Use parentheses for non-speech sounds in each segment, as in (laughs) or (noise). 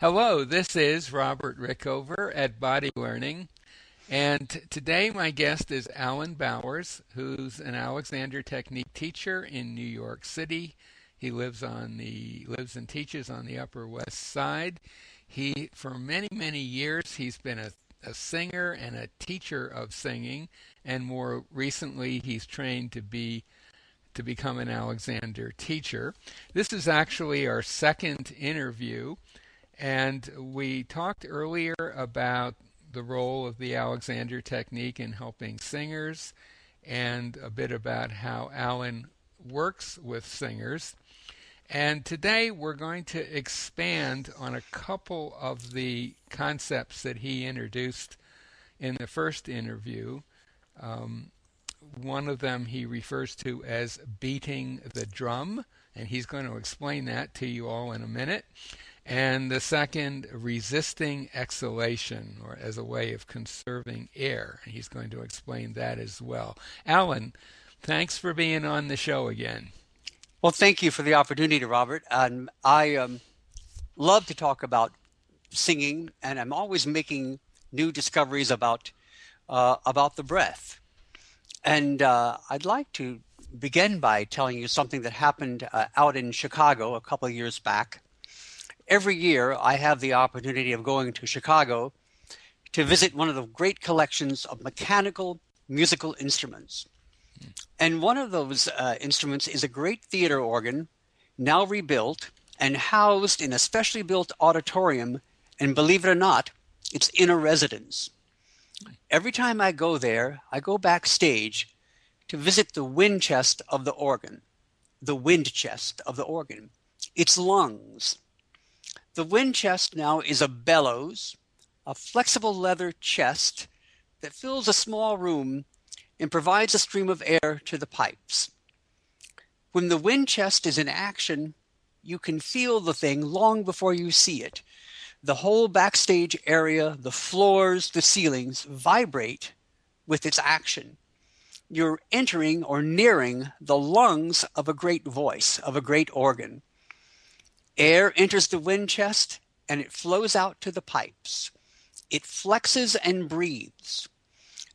Hello, this is Robert Rickover at Body Learning. And today my guest is Alan Bowers, who's an Alexander Technique teacher in New York City. He lives on the lives and teaches on the Upper West Side. He for many, many years he's been a, a singer and a teacher of singing, and more recently he's trained to be to become an Alexander teacher. This is actually our second interview. And we talked earlier about the role of the Alexander technique in helping singers and a bit about how Alan works with singers. And today we're going to expand on a couple of the concepts that he introduced in the first interview. Um, one of them he refers to as beating the drum, and he's going to explain that to you all in a minute and the second, resisting exhalation, or as a way of conserving air. He's going to explain that as well. Alan, thanks for being on the show again. Well, thank you for the opportunity, Robert. And I um, love to talk about singing, and I'm always making new discoveries about uh, about the breath. And uh, I'd like to begin by telling you something that happened uh, out in Chicago a couple of years back every year I have the opportunity of going to Chicago to visit one of the great collections of mechanical musical instruments. And one of those uh, instruments is a great theater organ, now rebuilt and housed in a specially built auditorium. And believe it or not, it's in a residence. Every time I go there, I go backstage to visit the wind chest of the organ, the wind chest of the organ, its lungs, the wind chest now is a bellows, a flexible leather chest that fills a small room and provides a stream of air to the pipes. When the wind chest is in action, you can feel the thing long before you see it. The whole backstage area, the floors, the ceilings vibrate with its action. You're entering or nearing the lungs of a great voice, of a great organ. Air enters the wind chest and it flows out to the pipes. It flexes and breathes.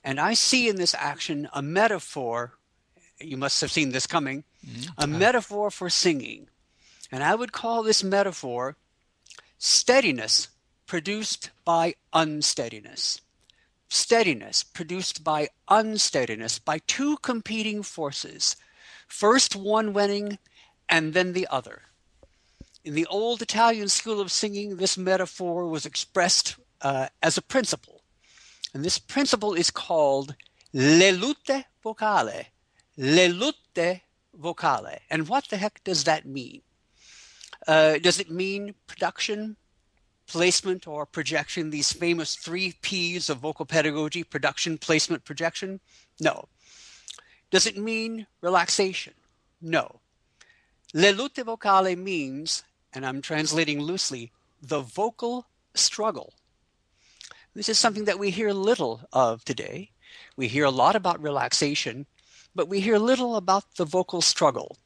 And I see in this action a metaphor. You must have seen this coming. Mm-hmm. A metaphor for singing. And I would call this metaphor steadiness produced by unsteadiness. Steadiness produced by unsteadiness, by two competing forces. First one winning and then the other. In the old Italian school of singing, this metaphor was expressed uh, as a principle. And this principle is called le lutte vocale. Le lutte vocale. And what the heck does that mean? Uh, does it mean production, placement, or projection? These famous three P's of vocal pedagogy production, placement, projection? No. Does it mean relaxation? No. Le lutte vocale means and I'm translating loosely, the vocal struggle. This is something that we hear little of today. We hear a lot about relaxation, but we hear little about the vocal struggle.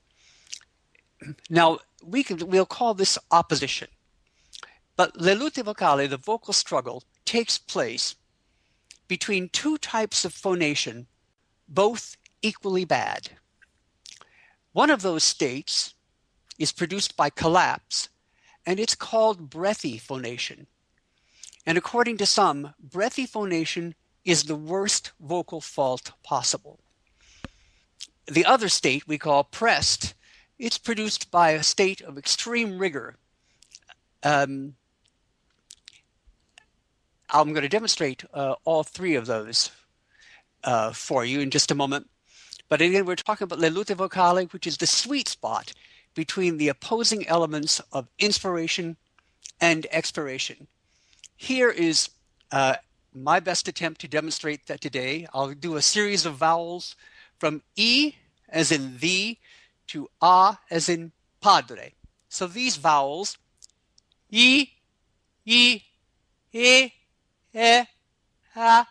Now, we can, we'll call this opposition. But le lutte vocale, the vocal struggle, takes place between two types of phonation, both equally bad. One of those states is produced by collapse, and it's called breathy phonation. And according to some, breathy phonation is the worst vocal fault possible. The other state we call pressed. It's produced by a state of extreme rigor. Um, I'm going to demonstrate uh, all three of those uh, for you in just a moment. But again, we're talking about le lutte vocale, which is the sweet spot between the opposing elements of inspiration and expiration. Here is uh, my best attempt to demonstrate that today. I'll do a series of vowels from E as in the to A as in padre. So these vowels, E, E, E, E, A,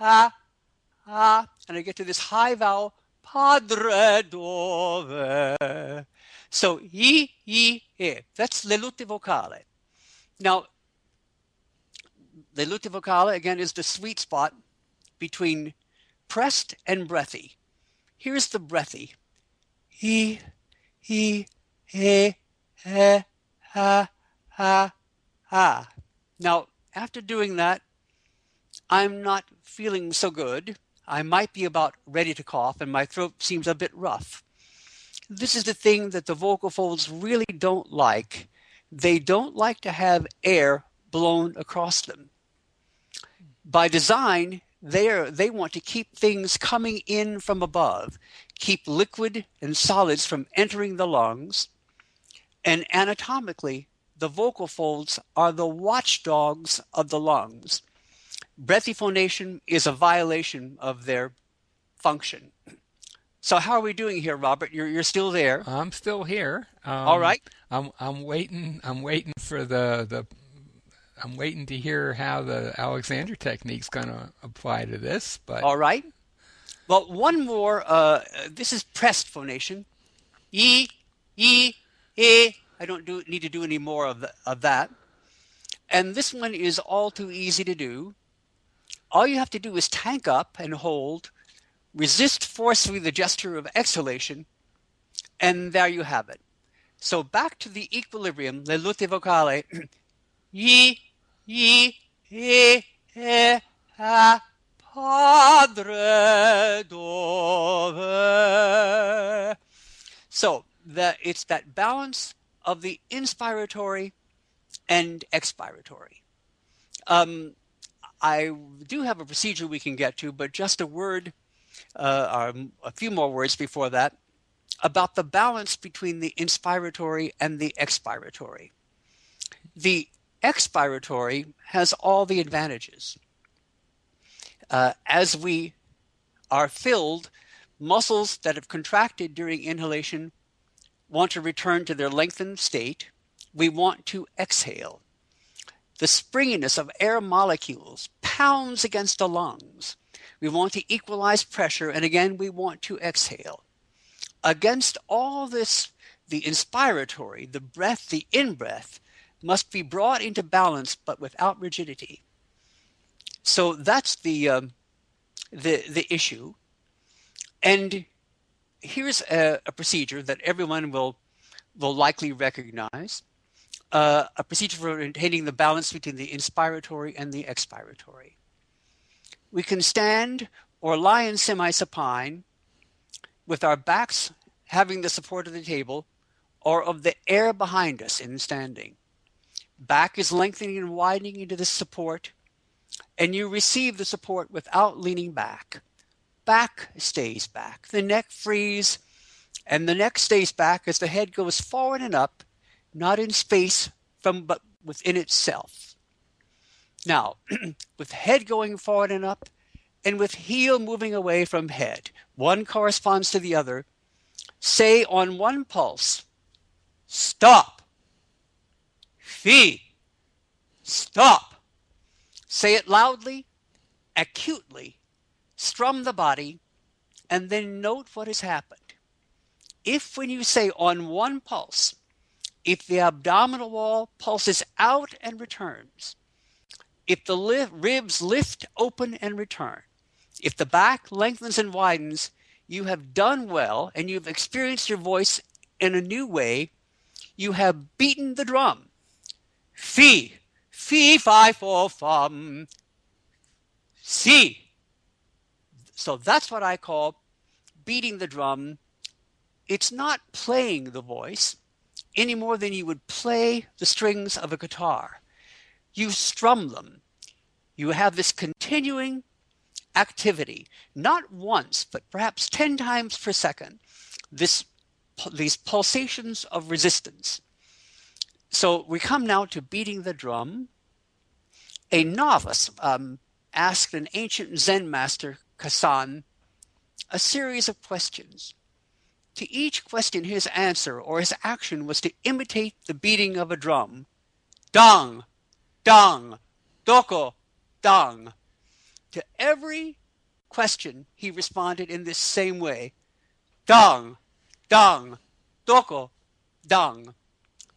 A, A, and I get to this high vowel, padre dove. So e, e, e. That's le lutte vocale. Now, the lutte vocale, again, is the sweet spot between pressed and breathy. Here's the breathy. He, he, he, he, ha, ha, ha. Now, after doing that, I'm not feeling so good. I might be about ready to cough, and my throat seems a bit rough. This is the thing that the vocal folds really don't like. They don't like to have air blown across them. By design, they are, they want to keep things coming in from above, keep liquid and solids from entering the lungs, and anatomically, the vocal folds are the watchdogs of the lungs. Breathy phonation is a violation of their function. So how are we doing here, Robert? You're you're still there. I'm still here. Um, All right. I'm I'm waiting. I'm waiting for the the. I'm waiting to hear how the Alexander technique's going to apply to this. But all right. Well, one more. Uh, this is pressed phonation. E e e. I don't do, need to do any more of, the, of that. And this one is all too easy to do. All you have to do is tank up and hold, resist forcefully the gesture of exhalation, and there you have it. So back to the equilibrium, le lutte vocale, (clears throat) ye, ye, he, he, ha, padre, dove. So it's that balance of the inspiratory and expiratory. Um, I do have a procedure we can get to, but just a word, uh, or a few more words before that, about the balance between the inspiratory and the expiratory. The expiratory has all the advantages. Uh, as we are filled, muscles that have contracted during inhalation want to return to their lengthened state. We want to exhale. The springiness of air molecules pounds against the lungs. We want to equalize pressure, and again, we want to exhale. Against all this, the inspiratory, the breath, the in breath, must be brought into balance, but without rigidity. So that's the um, the the issue. And here's a, a, procedure that everyone will will likely recognize. Uh, a procedure for maintaining the balance between the inspiratory and the expiratory. We can stand or lie in semi-supine with our backs having the support of the table or of the air behind us in standing. Back is lengthening and widening into the support, and you receive the support without leaning back. Back stays back. The neck frees, and the neck stays back as the head goes forward and up, not in space from but within itself. Now, (clears throat) with head going forward and up, and with heel moving away from head, one corresponds to the other. Say on one pulse, stop. Fee, stop. Say it loudly, acutely, strum the body, and then note what has happened. If, when you say on one pulse, if the abdominal wall pulses out and returns, if the li- ribs lift, open, and return, if the back lengthens and widens, you have done well and you've experienced your voice in a new way. You have beaten the drum. Fee, fee, fi, fo, fum. See. So that's what I call beating the drum. It's not playing the voice any more than you would play the strings of a guitar. You strum them. You have this continuing activity, not once, but perhaps 10 times per second, this, these pulsations of resistance. So we come now to beating the drum. A novice um, asked an ancient Zen master, Kasan, a series of questions. To each question, his answer or his action was to imitate the beating of a drum. Dong, dong, doko, dong. To every question, he responded in this same way Dong, dong, doko, dang.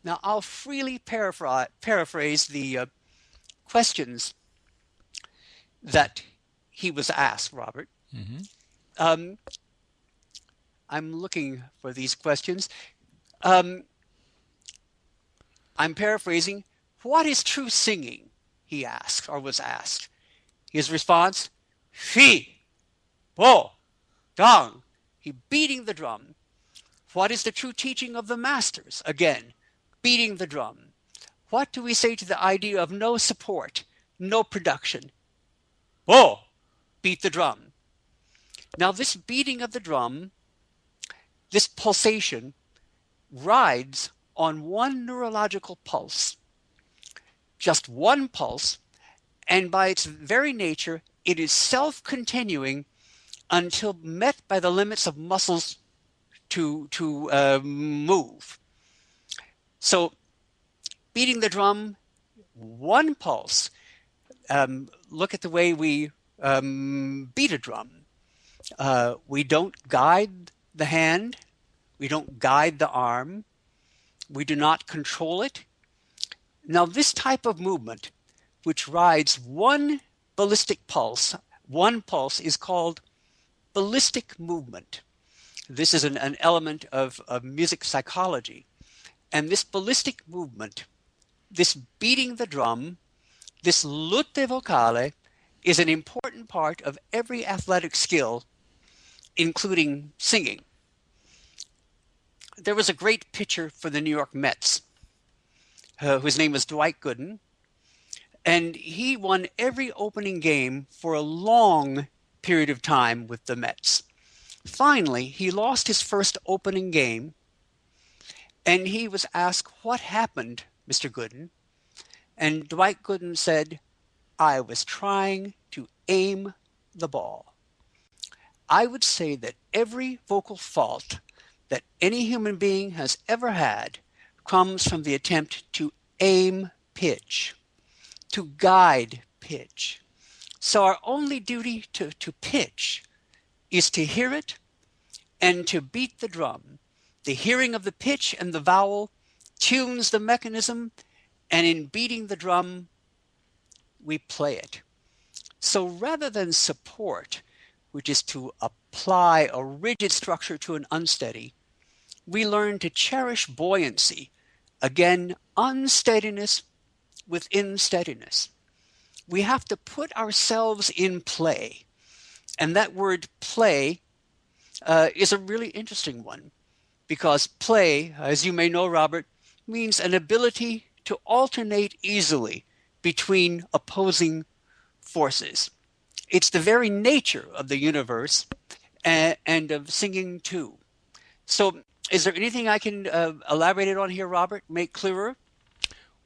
Now, I'll freely paraphrase, paraphrase the uh, questions that he was asked, Robert. Mm-hmm. Um, I'm looking for these questions. Um, I'm paraphrasing. What is true singing? He asked or was asked. His response, Fi, Bo, Dang. He beating the drum. What is the true teaching of the masters? Again, beating the drum. What do we say to the idea of no support, no production? Oh, beat the drum. Now, this beating of the drum, this pulsation, rides on one neurological pulse, just one pulse, and by its very nature, it is self continuing until met by the limits of muscles to, to uh, move. So, beating the drum, one pulse. Um, look at the way we um, beat a drum. Uh, we don't guide the hand, we don't guide the arm, we do not control it. Now, this type of movement, which rides one ballistic pulse, one pulse is called ballistic movement. This is an, an element of, of music psychology. And this ballistic movement, this beating the drum, this lutte vocale, is an important part of every athletic skill, including singing. There was a great pitcher for the New York Mets, uh, whose name was Dwight Gooden, and he won every opening game for a long period of time with the Mets. Finally, he lost his first opening game, and he was asked, What happened, Mr. Gooden? And Dwight Gooden said, I was trying to aim the ball. I would say that every vocal fault that any human being has ever had comes from the attempt to aim pitch, to guide pitch. So our only duty to, to pitch is to hear it and to beat the drum. The hearing of the pitch and the vowel tunes the mechanism, and in beating the drum, we play it. So rather than support, which is to apply a rigid structure to an unsteady, we learn to cherish buoyancy. Again, unsteadiness within steadiness. We have to put ourselves in play. And that word play uh, is a really interesting one because play, as you may know, Robert, means an ability to alternate easily between opposing forces. It's the very nature of the universe and, and of singing too. So, is there anything I can uh, elaborate on here, Robert? Make clearer?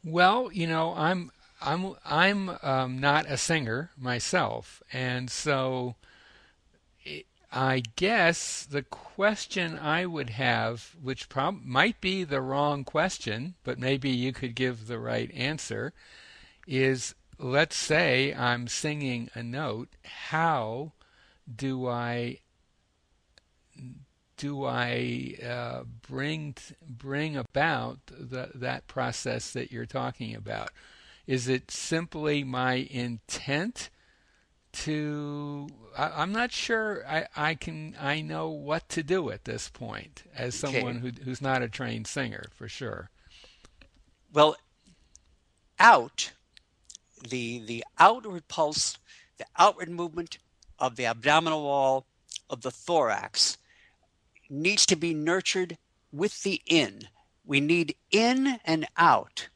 Well, you know, I'm I'm I'm um, not a singer myself, and so I guess the question I would have, which prob- might be the wrong question, but maybe you could give the right answer, is let's say I'm singing a note. How do I do I uh, bring bring about the, that process that you're talking about? Is it simply my intent to I, am not sure I, I can I know what to do at this point as someone who, who's not a trained singer for sure. Well, out the the outward pulse, the outward movement of the abdominal wall of the thorax needs to be nurtured with the in. We need in and out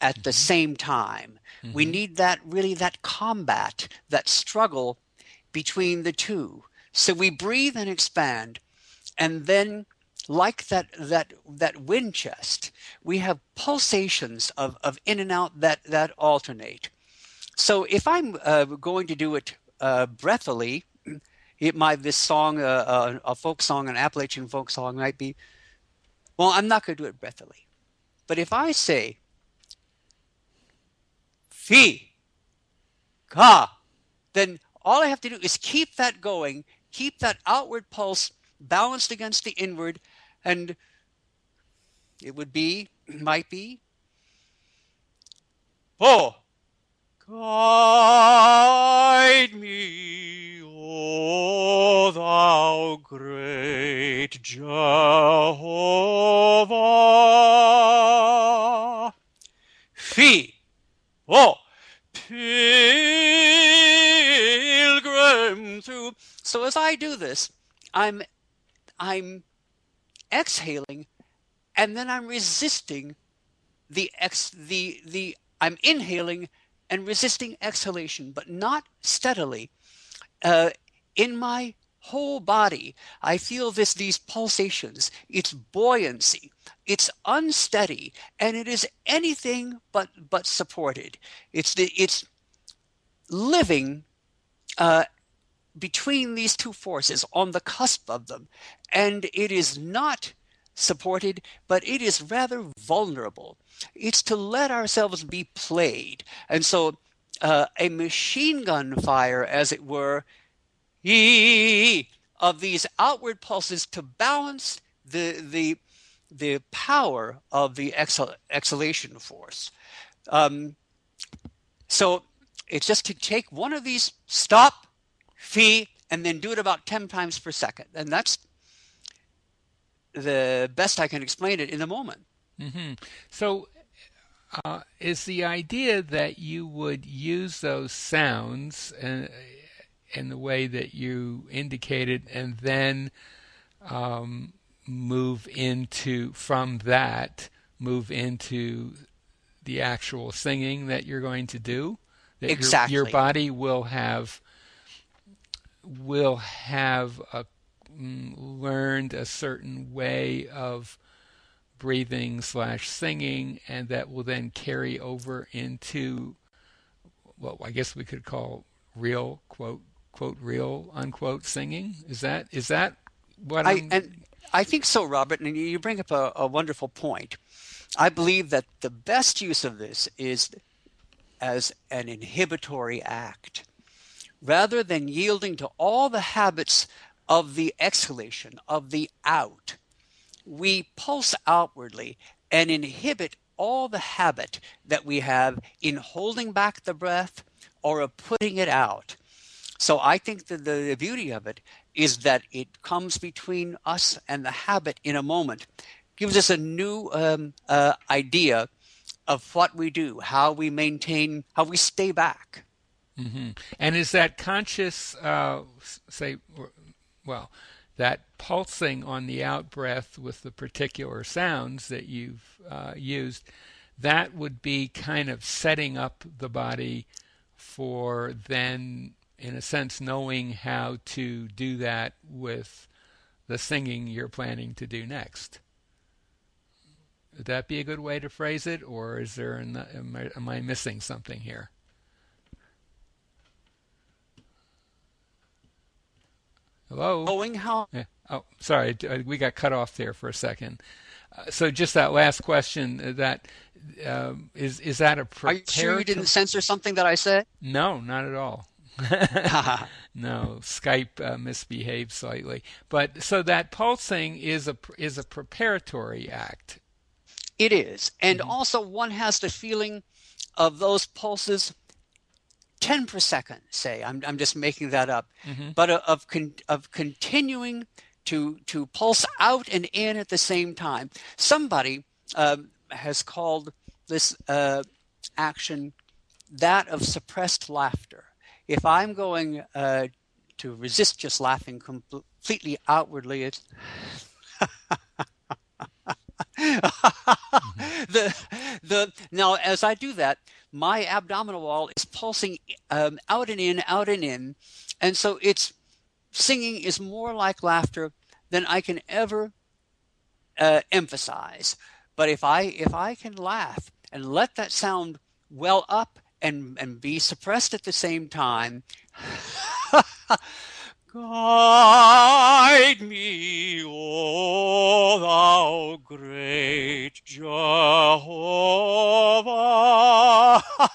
at the mm-hmm. same time. Mm-hmm. We need that really that combat, that struggle between the two. So we breathe and expand, and then like that that that wind chest, we have pulsations of, of in and out that that alternate. So if I'm uh, going to do it uh, breathily, it might this song, uh, uh a folk song, an Appalachian folk song, might be. Well, I'm not going to do it breathily, but if I say Fi, Ka, then all I have to do is keep that going, keep that outward pulse balanced against the inward, and it would be, (clears throat) might be, oh, guide me, O thou great Jehovah. Fi, oh, pilgrim through. So as I do this, I'm I'm exhaling and then I'm resisting the ex the the I'm inhaling and resisting exhalation, but not steadily. Uh, in my whole body, I feel this these pulsations. It's buoyancy. It's unsteady, and it is anything but but supported. It's the it's living uh, between these two forces, on the cusp of them, and it is not supported, but it is rather vulnerable. It's to let ourselves be played. And so uh, a machine gun fire, as it were, of these outward pulses to balance the, the, the power of the exhal- exhalation force. Um, so it's just to take one of these, stop, fee, and then do it about 10 times per second. And that's the best I can explain it in the moment. Mm-hmm. So, uh, is the idea that you would use those sounds in, in the way that you indicated, and then um, move into from that move into the actual singing that you're going to do? That exactly. Your, your body will have will have a Mm, learned a certain way of breathing slash singing, and that will then carry over into what I guess we could call real quote quote real unquote singing. Is that is that what I and I think so, Robert. And you bring up a, a wonderful point. I believe that the best use of this is as an inhibitory act rather than yielding to all the habits of the exhalation, of the out. We pulse outwardly and inhibit all the habit that we have in holding back the breath or of putting it out. So I think that the beauty of it is that it comes between us and the habit in a moment, gives us a new um, uh, idea of what we do, how we maintain, how we stay back. Mm-hmm. And is that conscious, uh, say, well, that pulsing on the out breath with the particular sounds that you've uh, used, that would be kind of setting up the body for then, in a sense, knowing how to do that with the singing you're planning to do next. Would that be a good way to phrase it, or is there an, am, I, am I missing something here? Hello. Going how? Yeah. Oh, sorry, we got cut off there for a second. Uh, so just that last question. Uh, that um, is is that a prepared? Are you sure you didn't censor something that I said? No, not at all. (laughs) no, Skype uh, misbehaved slightly. But so that pulsing is a is a preparatory act. It is, and mm-hmm. also one has the feeling of those pulses 10 per second, say, I'm, I'm just making that up, mm-hmm. but of, con- of continuing to, to pulse out and in at the same time. Somebody uh, has called this uh, action that of suppressed laughter. If I'm going uh, to resist just laughing completely outwardly, it's (laughs) the the now as I do that, my abdominal wall is pulsing um, out and in, out and in, and so it's singing is more like laughter than I can ever uh, emphasize. But if I if I can laugh and let that sound well up and and be suppressed at the same time. (laughs) Guide me, O thou great Jehovah. (laughs)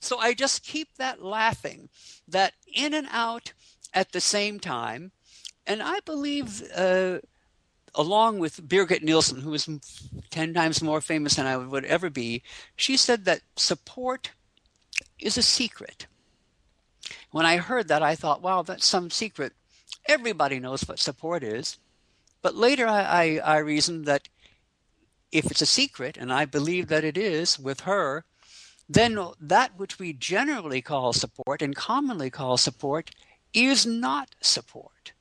so I just keep that laughing, that in and out at the same time. And I believe, uh, along with Birgit Nilsson, who is 10 times more famous than I would ever be, she said that support is a secret when I heard that, I thought, wow, that's some secret. Everybody knows what support is. But later I, I, I reasoned that if it's a secret, and I believe that it is with her, then that which we generally call support and commonly call support is not support.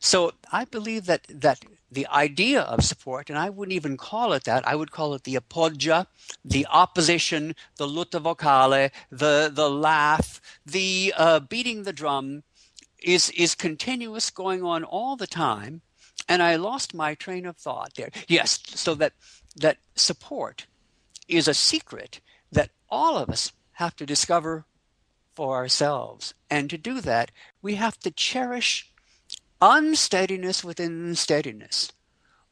So I believe that that the idea of support, and I wouldn't even call it that, I would call it the appoggio, the opposition, the lutta vocale, the the laugh, the uh, beating the drum, is is continuous, going on all the time. And I lost my train of thought there. Yes, so that that support is a secret that all of us have to discover for ourselves. And to do that, we have to cherish unsteadiness within steadiness,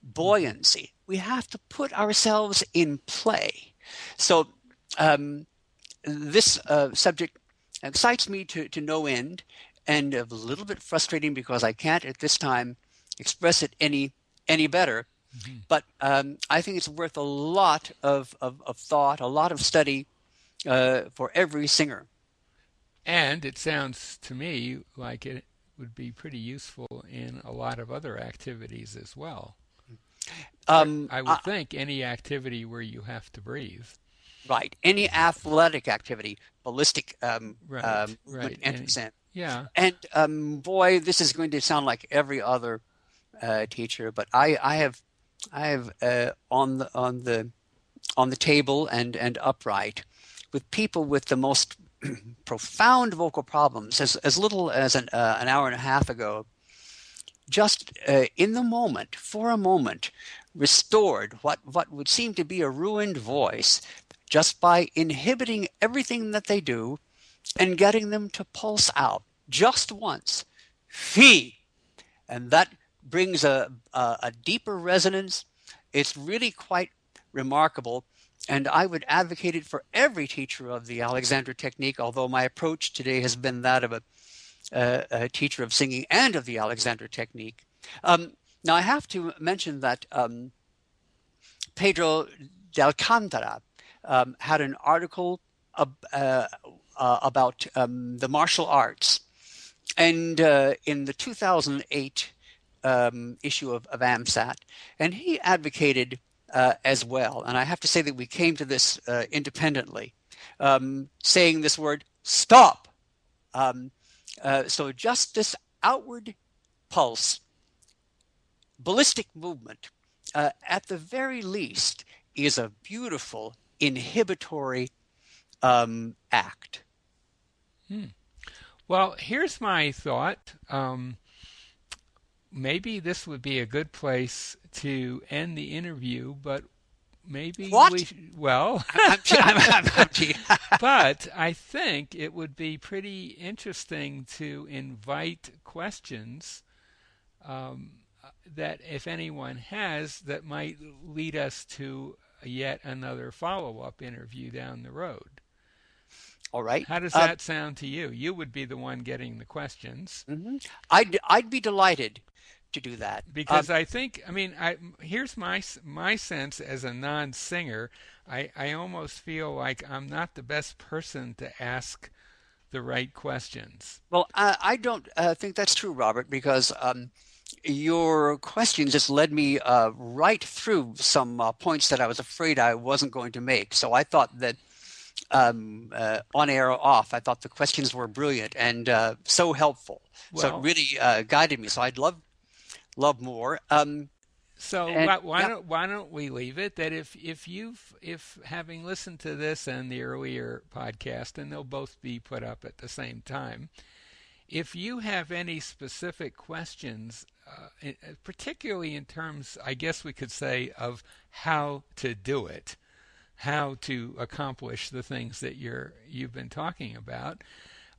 buoyancy. We have to put ourselves in play. So, um, this uh, subject excites me to, to no end and a little bit frustrating because I can't at this time express it any any better. Mm-hmm. But um, I think it's worth a lot of, of, of thought, a lot of study uh, for every singer. And it sounds to me like it would be pretty useful in a lot of other activities as well. Um, I would uh, think any activity where you have to breathe. Right. Any athletic activity, ballistic um, right, um, right. And, yeah. And um, boy, this is going to sound like every other uh, teacher, but I, I have I have uh, on the on the on the table and and upright with people with the most (clears throat) profound vocal problems as as little as an uh, an hour and a half ago just uh, in the moment for a moment restored what what would seem to be a ruined voice just by inhibiting everything that they do and getting them to pulse out just once fee and that brings a, a, a deeper resonance. It's really quite remarkable. And I would advocate it for every teacher of the Alexander technique, although my approach today has been that of a, a teacher of singing and of the Alexander technique. Um, now, I have to mention that um, Pedro de Alcantara um, had an article uh, uh, about um, the martial arts. And uh, in the 2008 um, issue of, of AMSAT, and he advocated uh, as well. And I have to say that we came to this uh, independently, um, saying this word "stop." Um, uh, so just this outward pulse, ballistic movement, uh, at the very least, is a beautiful inhibitory um, act. Hmm. Well, here's my thought. Um, maybe this would be a good place to end the interview, but maybe what? we well (laughs) I'm, I'm, I'm, (laughs) (laughs) but I think it would be pretty interesting to invite questions um, that if anyone has that might lead us to yet another follow-up interview down the road. All right. How does that sound to you? You would be the one getting the questions. Mm-hmm. I'd I'd be delighted to do that because um, I think I mean I here's my my sense as a non-singer I I almost feel like I'm not the best person to ask the right questions. Well, I, I don't uh, think that's true, Robert, because um, your questions just led me uh, right through some uh, points that I was afraid I wasn't going to make. So I thought that um, uh, on air or off, I thought the questions were brilliant and uh, so helpful. Well, so it really uh, guided me. So I'd love love more. Um, so and, why, why yeah. don't why don't we leave it that if if you've if having listened to this and the earlier podcast and they'll both be put up at the same time, if you have any specific questions, uh, particularly in terms, I guess we could say of how to do it, how to accomplish the things that you're you've been talking about,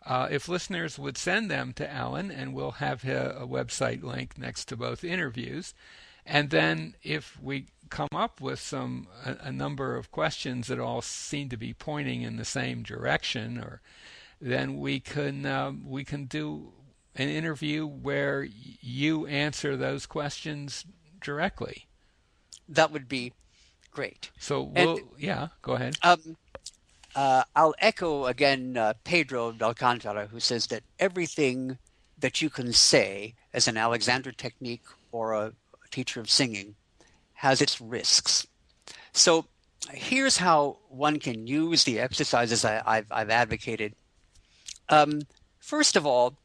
uh, if listeners would send them to Alan, and we'll have a, a website link next to both interviews, and then if we come up with some a, a, number of questions that all seem to be pointing in the same direction, or then we can um, we can do an interview where you answer those questions directly. That would be great. So we'll, and, yeah, go ahead. Um, uh, I'll echo again uh, Pedro del Alcantara, who says that everything that you can say as an Alexander technique or a, a teacher of singing has its risks. So here's how one can use the exercises I, have advocated. Um, first of all,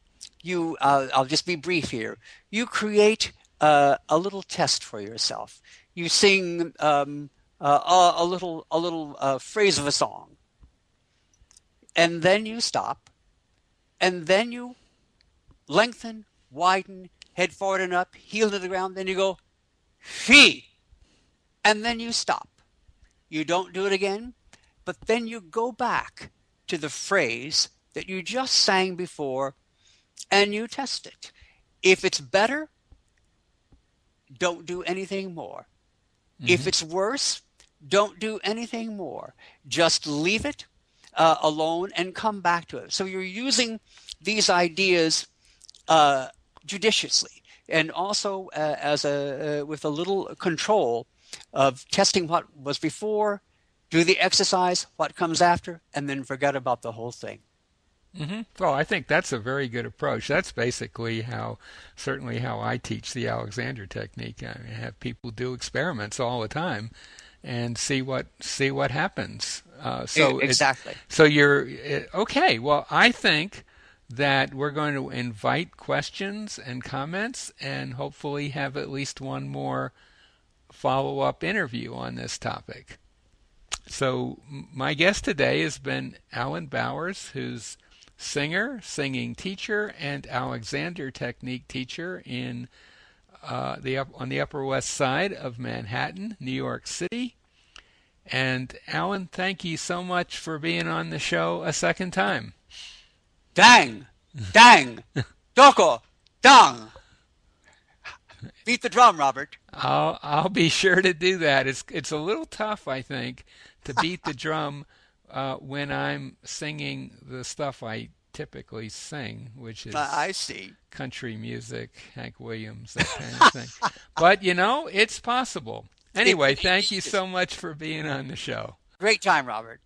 you uh, I'll just be brief here. You create uh, a little test for yourself. You sing um, uh, a, a, little a little uh, phrase of a song, and then you stop, and then you lengthen, widen, head forward and up, heel to the ground. Then you go, fee, and then you stop. You don't do it again, but then you go back to the phrase that you just sang before and you test it. If it's better, don't do anything more. Mm-hmm. If it's worse, don't do anything more. Just leave it uh, alone and come back to it. So you're using these ideas uh, judiciously and also uh, as a uh, with a little control of testing what was before, do the exercise, what comes after, and then forget about the whole thing. Mm-hmm. Well, I think that's a very good approach. That's basically how, certainly how I teach the Alexander technique. I have people do experiments all the time, and see what see what happens. Uh, so exactly. So you're okay. Well, I think that we're going to invite questions and comments, and hopefully have at least one more follow up interview on this topic. So my guest today has been Alan Bowers, who's singer, singing teacher, and Alexander technique teacher in uh, the up, on the Upper West Side of Manhattan, New York City. And Alan, thank you so much for being on the show a second time. Dang, dang, (laughs) doko, dang. Beat the drum, Robert. I'll I'll be sure to do that. It's it's a little tough, I think, to beat the drum uh, when I'm singing the stuff I typically sing, which is I see country music, Hank Williams, that kind of thing. (laughs) but you know, it's possible. Anyway, thank you so much for being on the show. Great time, Robert.